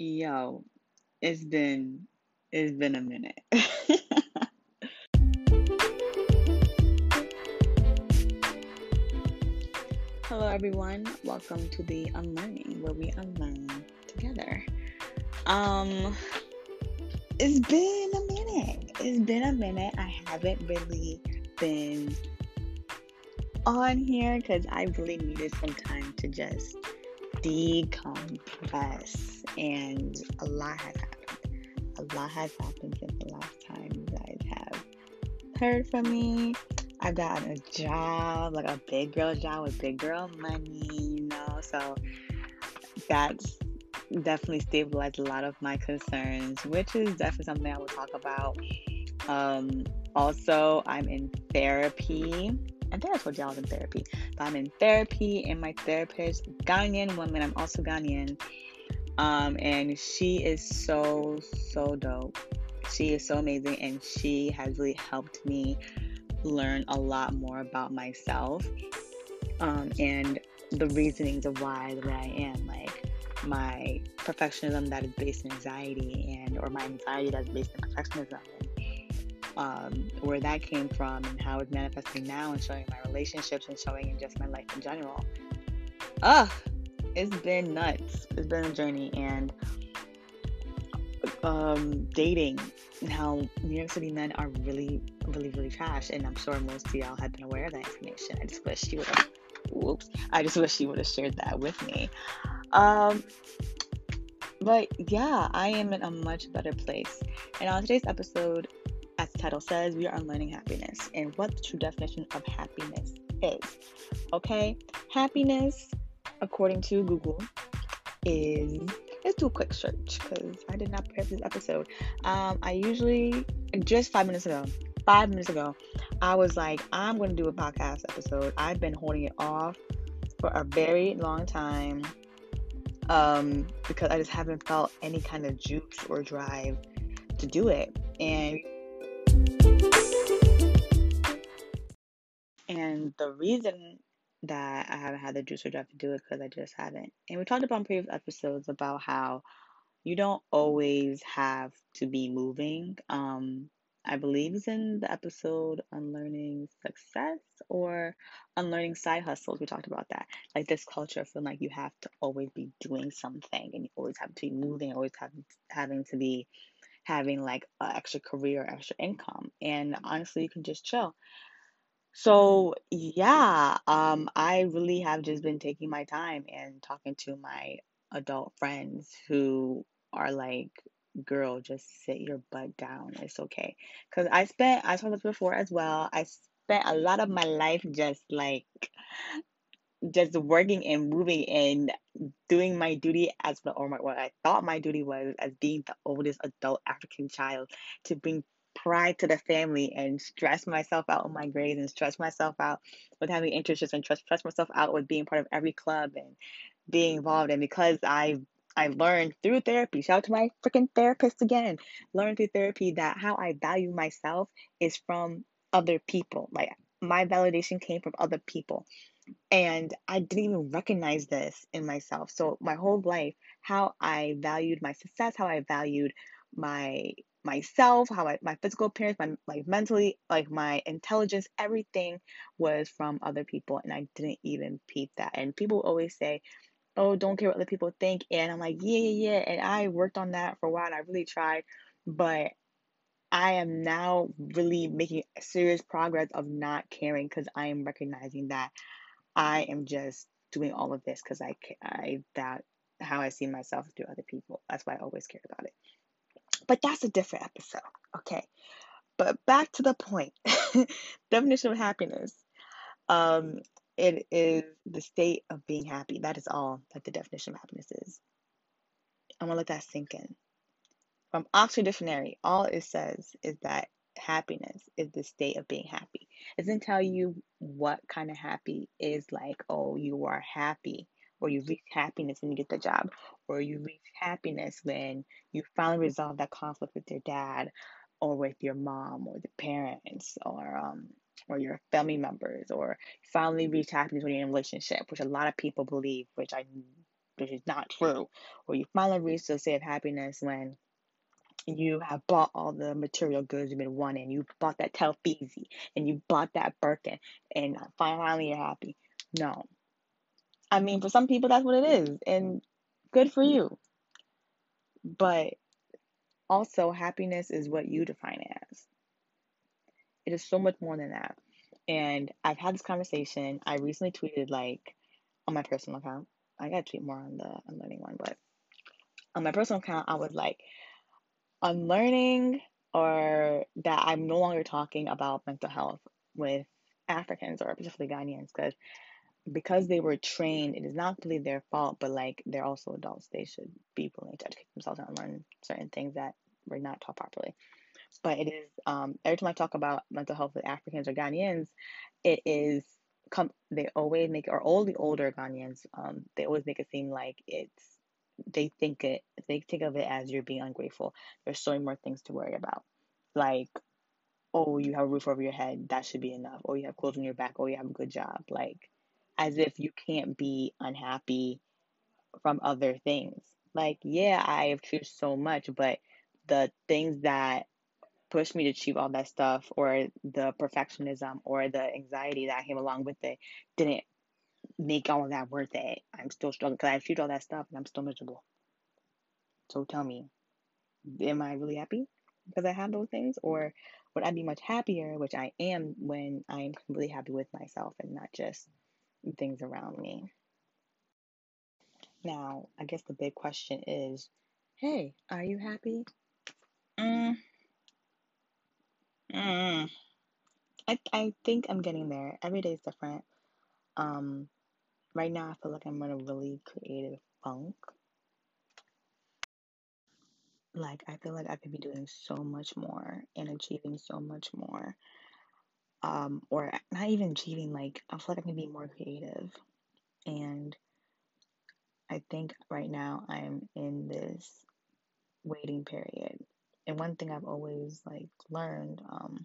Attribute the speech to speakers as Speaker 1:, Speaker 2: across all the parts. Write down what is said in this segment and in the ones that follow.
Speaker 1: Yo, it's been it's been a minute. Hello everyone. Welcome to the Unlearning where we unlearn together. Um it's been a minute. It's been a minute. I haven't really been on here cuz I really needed some time to just decompress and a lot has happened. A lot has happened since the last time you guys have heard from me. I've gotten a job, like a big girl job with big girl money, you know, so that's definitely stabilized a lot of my concerns, which is definitely something I will talk about. Um, also, I'm in therapy I think I told y'all I was in therapy, but I'm in therapy, and my therapist, Ghanaian woman, I'm also Ghanaian, um, and she is so so dope. She is so amazing, and she has really helped me learn a lot more about myself, um, and the reasonings of why the way I am, like my perfectionism that is based in anxiety, and or my anxiety that's based in perfectionism. Um, where that came from and how it's manifesting now and showing my relationships and showing in just my life in general. Ugh, it's been nuts. It's been a journey and um, dating and how New York City men are really, really, really trash. And I'm sure most of y'all have been aware of that information. I just wish you would have, whoops, I just wish you would have shared that with me. Um, but yeah, I am in a much better place. And on today's episode, as the title says, we are unlearning happiness and what the true definition of happiness is. Okay, happiness, according to Google, is let's do a quick search because I did not for this episode. Um, I usually just five minutes ago, five minutes ago, I was like, I'm going to do a podcast episode. I've been holding it off for a very long time um, because I just haven't felt any kind of juice or drive to do it. And And the reason that I haven't had the juice or drive to do it because I just haven't. And we talked about in previous episodes about how you don't always have to be moving. Um, I believe it's in the episode Unlearning Success or Unlearning Side Hustles. We talked about that. Like this culture of feeling like you have to always be doing something and you always have to be moving, always have having to be having like an extra career, extra income. And honestly, you can just chill. So yeah, um, I really have just been taking my time and talking to my adult friends who are like, girl, just sit your butt down. It's okay. Because I spent, I told this before as well, I spent a lot of my life just like, just working and moving and doing my duty as the, or my, what I thought my duty was as being the oldest adult African child to bring pride to the family and stress myself out on my grades and stress myself out with having internships and stress, stress myself out with being part of every club and being mm-hmm. involved. And because I I learned through therapy, shout out to my freaking therapist again, learned through therapy that how I value myself is from other people. Like my validation came from other people. And I didn't even recognize this in myself. So my whole life, how I valued my success, how I valued my myself, how I, my physical appearance, my like mentally, like my intelligence, everything was from other people, and I didn't even peep that. And people always say, "Oh, don't care what other people think," and I'm like, "Yeah, yeah, yeah." And I worked on that for a while, and I really tried, but I am now really making serious progress of not caring because I am recognizing that I am just doing all of this because I I that how I see myself through other people. That's why I always cared about it. But that's a different episode. Okay. But back to the point. Definition of happiness. Um, it is the state of being happy. That is all that the definition of happiness is. I'm gonna let that sink in. From Oxford Dictionary, all it says is that happiness is the state of being happy. It doesn't tell you what kind of happy is like, oh, you are happy or you reach happiness when you get the job, or you reach happiness when you finally resolve that conflict with your dad, or with your mom, or the parents, or um, or your family members, or finally reach happiness when you're in a relationship, which a lot of people believe, which I which is not true. Or you finally reach the state of happiness when you have bought all the material goods you've been wanting. You bought that Telfeezy and you bought that Birkin, and finally you're happy. No. I mean, for some people, that's what it is, and good for you. But also, happiness is what you define it as. It is so much more than that. And I've had this conversation. I recently tweeted, like, on my personal account. I got to tweet more on the unlearning one, but on my personal account, I was like, unlearning or that I'm no longer talking about mental health with Africans or particularly Ghanaians because because they were trained, it is not really their fault, but like they're also adults. They should be willing to educate themselves and learn certain things that were not taught properly. But it is um, every time I talk about mental health with Africans or Ghanaians, it is come they always make or all the older Ghanaians, um, they always make it seem like it's they think it they think of it as you're being ungrateful. There's so many more things to worry about. Like, oh, you have a roof over your head, that should be enough. Or you have clothes on your back, or you have a good job. Like, as if you can't be unhappy from other things. Like, yeah, I have achieved so much, but the things that pushed me to achieve all that stuff, or the perfectionism, or the anxiety that came along with it, didn't make all of that worth it. I'm still struggling because I achieved all that stuff and I'm still miserable. So tell me, am I really happy because I have those things? Or would I be much happier, which I am when I am completely happy with myself and not just things around me? Now, I guess the big question is hey, are you happy? Mm, mm. I, I think I'm getting there. Every day is different. Um, right now, I feel like I'm in a really creative funk. Like, I feel like I could be doing so much more and achieving so much more. Um, or not even achieving, like, I feel like I can be more creative. And I think right now I'm in this waiting period. And one thing I've always like learned, um,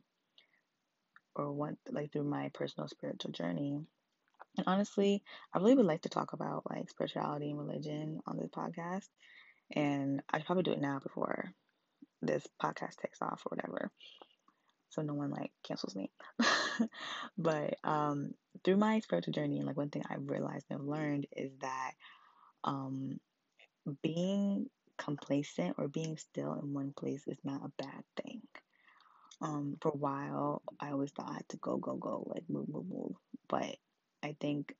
Speaker 1: or one like through my personal spiritual journey, and honestly, I really would like to talk about like spirituality and religion on this podcast. And I should probably do it now before this podcast takes off or whatever. So no one like cancels me. but um through my spiritual journey and like one thing I've realized and learned is that um being complacent or being still in one place is not a bad thing. Um, for a while, I always thought I had to go, go, go, like move, move, move. But I think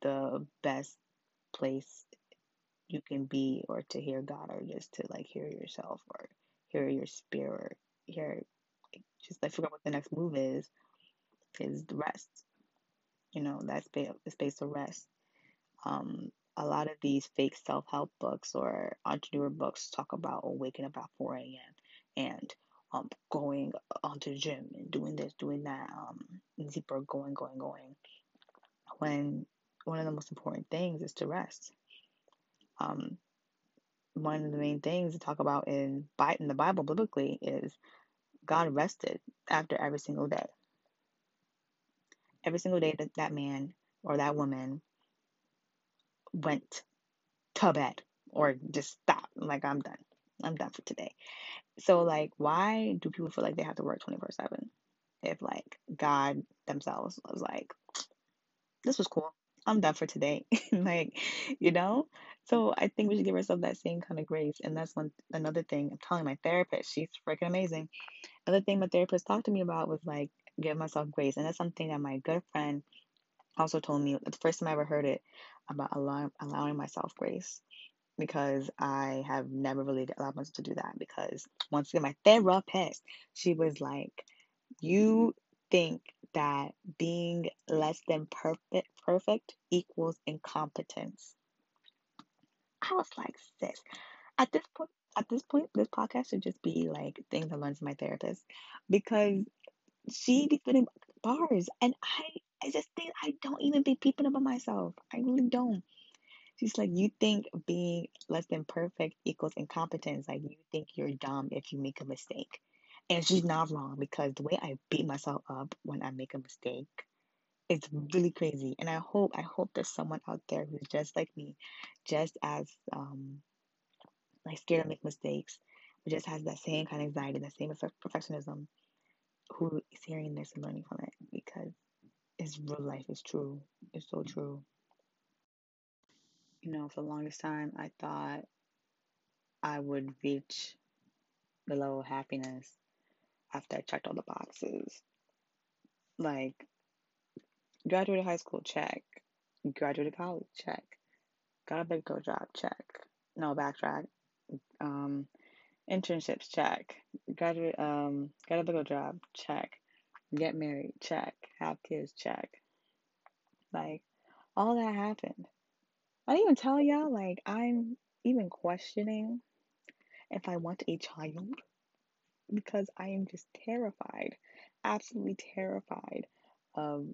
Speaker 1: the best place you can be or to hear God or just to like hear yourself or hear your spirit, hear just like figure out what the next move is, is the rest. You know, that's the space of rest. Um, a lot of these fake self help books or entrepreneur books talk about waking up at 4 a.m. and um, going onto the gym and doing this, doing that, um, zipper going, going, going. When one of the most important things is to rest. Um, one of the main things to talk about in, in the Bible biblically is God rested after every single day. Every single day that that man or that woman went to bed or just stopped, Like, I'm done. I'm done for today. So, like, why do people feel like they have to work 24 7? If, like, God themselves was like, this was cool. I'm done for today. like, you know? So I think we should give ourselves that same kind of grace. And that's one another thing I'm telling my therapist. She's freaking amazing. Another thing my therapist talked to me about was like give myself grace. And that's something that my good friend also told me the first time I ever heard it about allowing, allowing myself grace because I have never really allowed myself to do that. Because once again, my therapist, she was like, You think that being less than perfect perfect equals incompetence. I was like, sis, at this point at this point, this podcast should just be like things I learned from my therapist because she be putting bars and I I just think I don't even be peeping about myself. I really don't. She's like, you think being less than perfect equals incompetence. Like, you think you're dumb if you make a mistake. And she's not wrong because the way I beat myself up when I make a mistake It's really crazy. And I hope, I hope there's someone out there who's just like me, just as um like scared to make mistakes, who just has that same kind of anxiety, that same perfectionism, who is hearing this and learning from it because it's real life. It's true. It's so mm-hmm. true. You know, for the longest time, I thought I would reach the level of happiness after I checked all the boxes. Like, graduated high school, check. Graduated college, check. Got a big girl job, check. No, backtrack. Um, internships, check. Graduate, um, got a girl job, check. Get married, check. Have kids, check. Like, all that happened. I didn't even tell y'all, like, I'm even questioning if I want a child because I am just terrified, absolutely terrified of.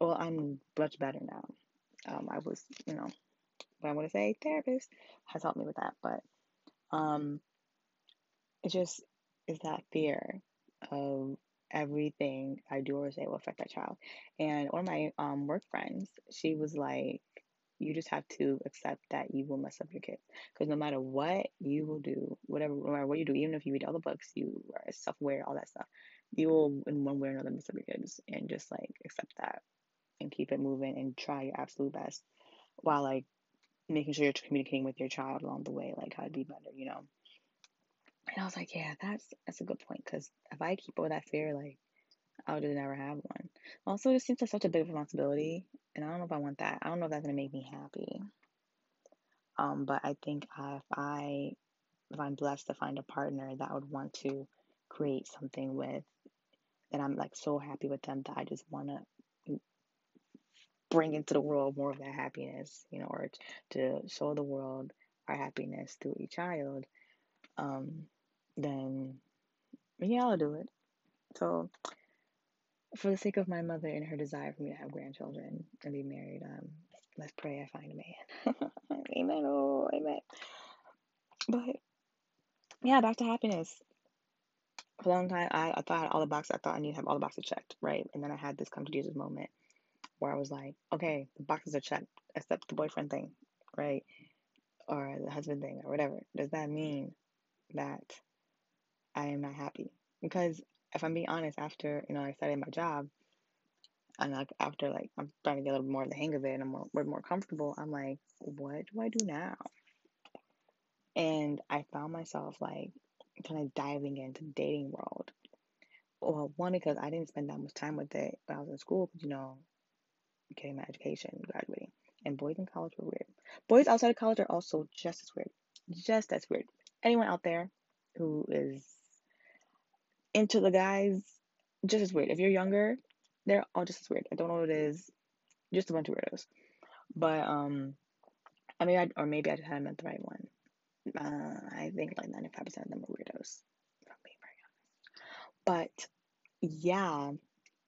Speaker 1: Well, I'm much better now. Um, I was, you know, what I want to say, therapist has helped me with that, but um, it just is that fear of everything I do or say will affect that child. And one of my um, work friends, she was like, you just have to accept that you will mess up your kids because no matter what you will do whatever no matter what you do even if you read all the books you are self-aware all that stuff you will in one way or another mess up your kids and just like accept that and keep it moving and try your absolute best while like making sure you're communicating with your child along the way like how to be better you know and i was like yeah that's that's a good point because if i keep up with that fear like I would never have one. Also, it seems like such a big responsibility, and I don't know if I want that. I don't know if that's gonna make me happy. Um, but I think if I if I'm blessed to find a partner that would want to create something with, and I'm like so happy with them that I just wanna bring into the world more of that happiness, you know, or to show the world our happiness through a child, um, then yeah, I'll do it. So for the sake of my mother and her desire for me to have grandchildren and be married, um, let's pray I find a man. amen. Oh, amen. But yeah, back to happiness. For a long time, I, I thought all the boxes. I thought I needed to have all the boxes checked, right? And then I had this come to Jesus moment where I was like, okay, the boxes are checked, except the boyfriend thing, right? Or the husband thing, or whatever. Does that mean that I am not happy? Because if I'm being honest, after you know I started my job, and like after like I'm starting to get a little more of the hang of it, and I'm more, more comfortable. I'm like, what do I do now? And I found myself like kind of diving into the dating world. Well, one because I didn't spend that much time with it when I was in school, you know, getting my education, graduating. And boys in college were weird. Boys outside of college are also just as weird, just as weird. Anyone out there who is into the guys, just as weird. If you're younger, they're all just as weird. I don't know what it is, just a bunch of weirdos. But um, I mean, I, or maybe I just haven't met the right one. Uh, I think like 95% of them are weirdos. But yeah,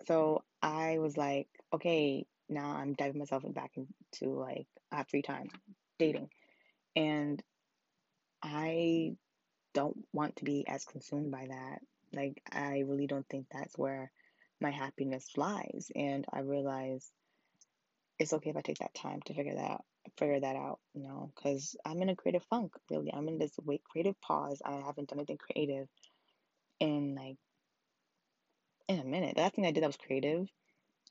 Speaker 1: so I was like, okay, now I'm diving myself back into like, I have free time dating. And I don't want to be as consumed by that. Like, I really don't think that's where my happiness lies. And I realize it's okay if I take that time to figure that out, figure that out, you know, because I'm in a creative funk, really. I'm in this wait, creative pause. I haven't done anything creative in like in a minute. The last thing I did that was creative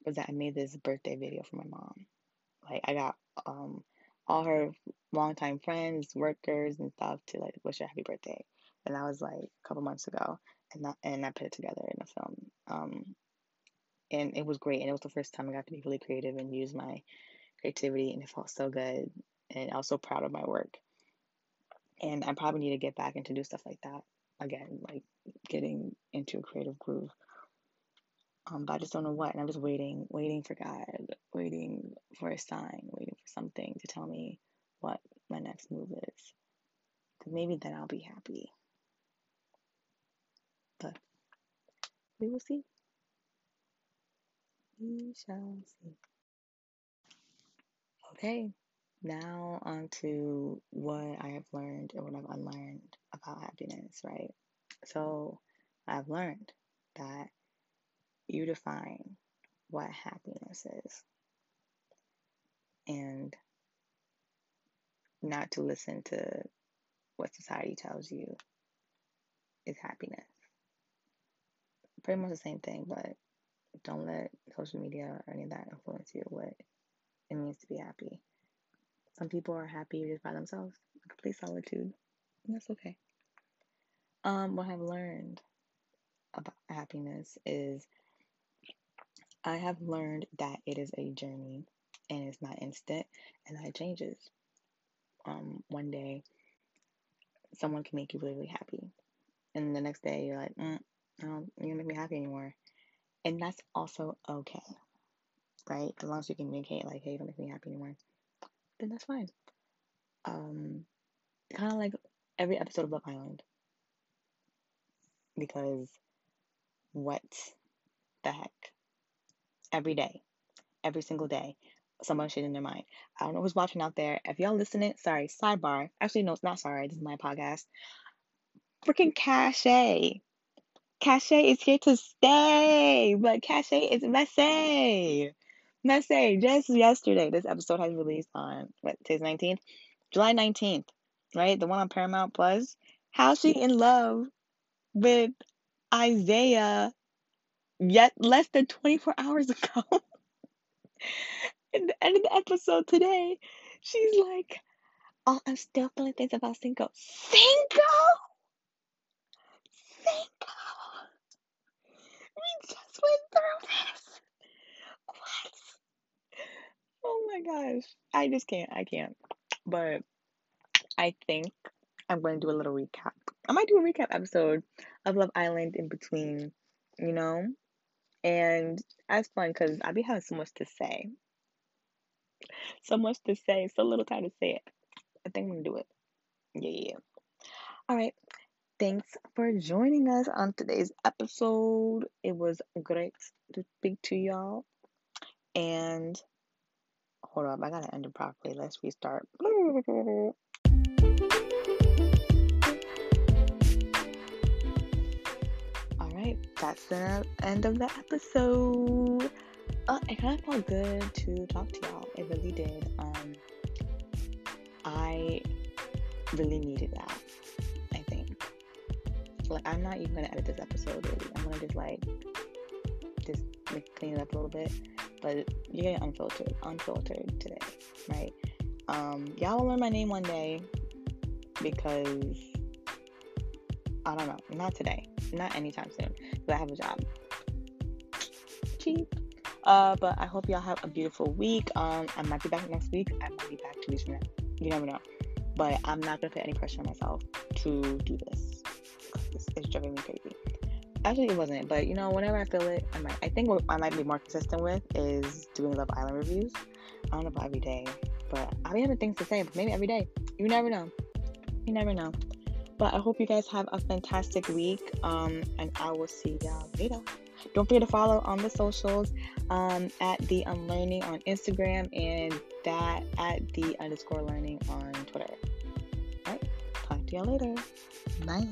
Speaker 1: was that I made this birthday video for my mom. Like I got um all her longtime friends, workers, and stuff to like wish her happy birthday, and that was like a couple months ago, and that and I put it together in a film. Um, and it was great, and it was the first time I got to be really creative and use my creativity, and it felt so good, and I was so proud of my work. And I probably need to get back into do stuff like that again, like getting into a creative groove. Um, but I just don't know what, and I'm just waiting, waiting for God, waiting for a sign, waiting for something to tell me what my next move is. Because maybe then I'll be happy. But we will see. We shall see. Okay, now on to what I have learned and what I've unlearned about happiness, right? So I've learned that you define what happiness is and not to listen to what society tells you is happiness. Pretty much the same thing, but don't let social media or any of that influence you what it means to be happy. Some people are happy just by themselves, complete solitude, that's okay. Um, what I've learned about happiness is I have learned that it is a journey and it's not instant and that it changes. Um, one day, someone can make you really, really happy, and the next day you're like, mm, no, you don't make me happy anymore, and that's also okay, right? As long as you communicate, like, hey, you don't make me happy anymore, then that's fine. Um, kind of like every episode of Love Island, because what the heck? Every day, every single day, someone shit in their mind. I don't know who's watching out there. If y'all listening, sorry, sidebar. Actually, no, it's not sorry. This is my podcast. Freaking Cashay. Cashay is here to stay, but Cashay is messy. Messy. Just yesterday, this episode has released on, what, today's 19th? July 19th, right? The one on Paramount Plus. How's she in love with Isaiah yet less than 24 hours ago? in the end of the episode today, she's like, Oh, I'm still feeling things about Cinco. Cinco? Cinco? We just went through this. What? Oh my gosh. I just can't. I can't. But I think I'm going to do a little recap. I might do a recap episode of Love Island in between, you know? And that's fun because I'll be having so much to say so much to say, so little time to say it. I think I'm gonna do it. Yeah, yeah. All right. Thanks for joining us on today's episode. It was great to speak to y'all. And hold up, I gotta end it properly. Let's restart. that's the end of the episode uh, it kind of felt good to talk to y'all. It really did. Um, I really needed that. I think. Like, I'm not even gonna edit this episode. Really, I'm gonna just like just like, clean it up a little bit. But you're getting unfiltered, unfiltered today, right? Um, y'all will learn my name one day because I don't know. Not today. Not anytime soon. Because I have a job. Cheap. Uh, but I hope y'all have a beautiful week. Um, I might be back next week. I might be back two weeks from now. You never know. But I'm not gonna put any pressure on myself to do this. It's, it's driving me crazy. Actually, it wasn't. But you know, whenever I feel it, I might. I think what I might be more consistent with is doing Love Island reviews. I don't know about every day, but I'll be having things to say. But maybe every day. You never know. You never know. But I hope you guys have a fantastic week. Um, and I will see y'all later. Don't forget to follow on the socials um, at the unlearning on Instagram and that at the underscore learning on Twitter. All right, talk to y'all later. Bye.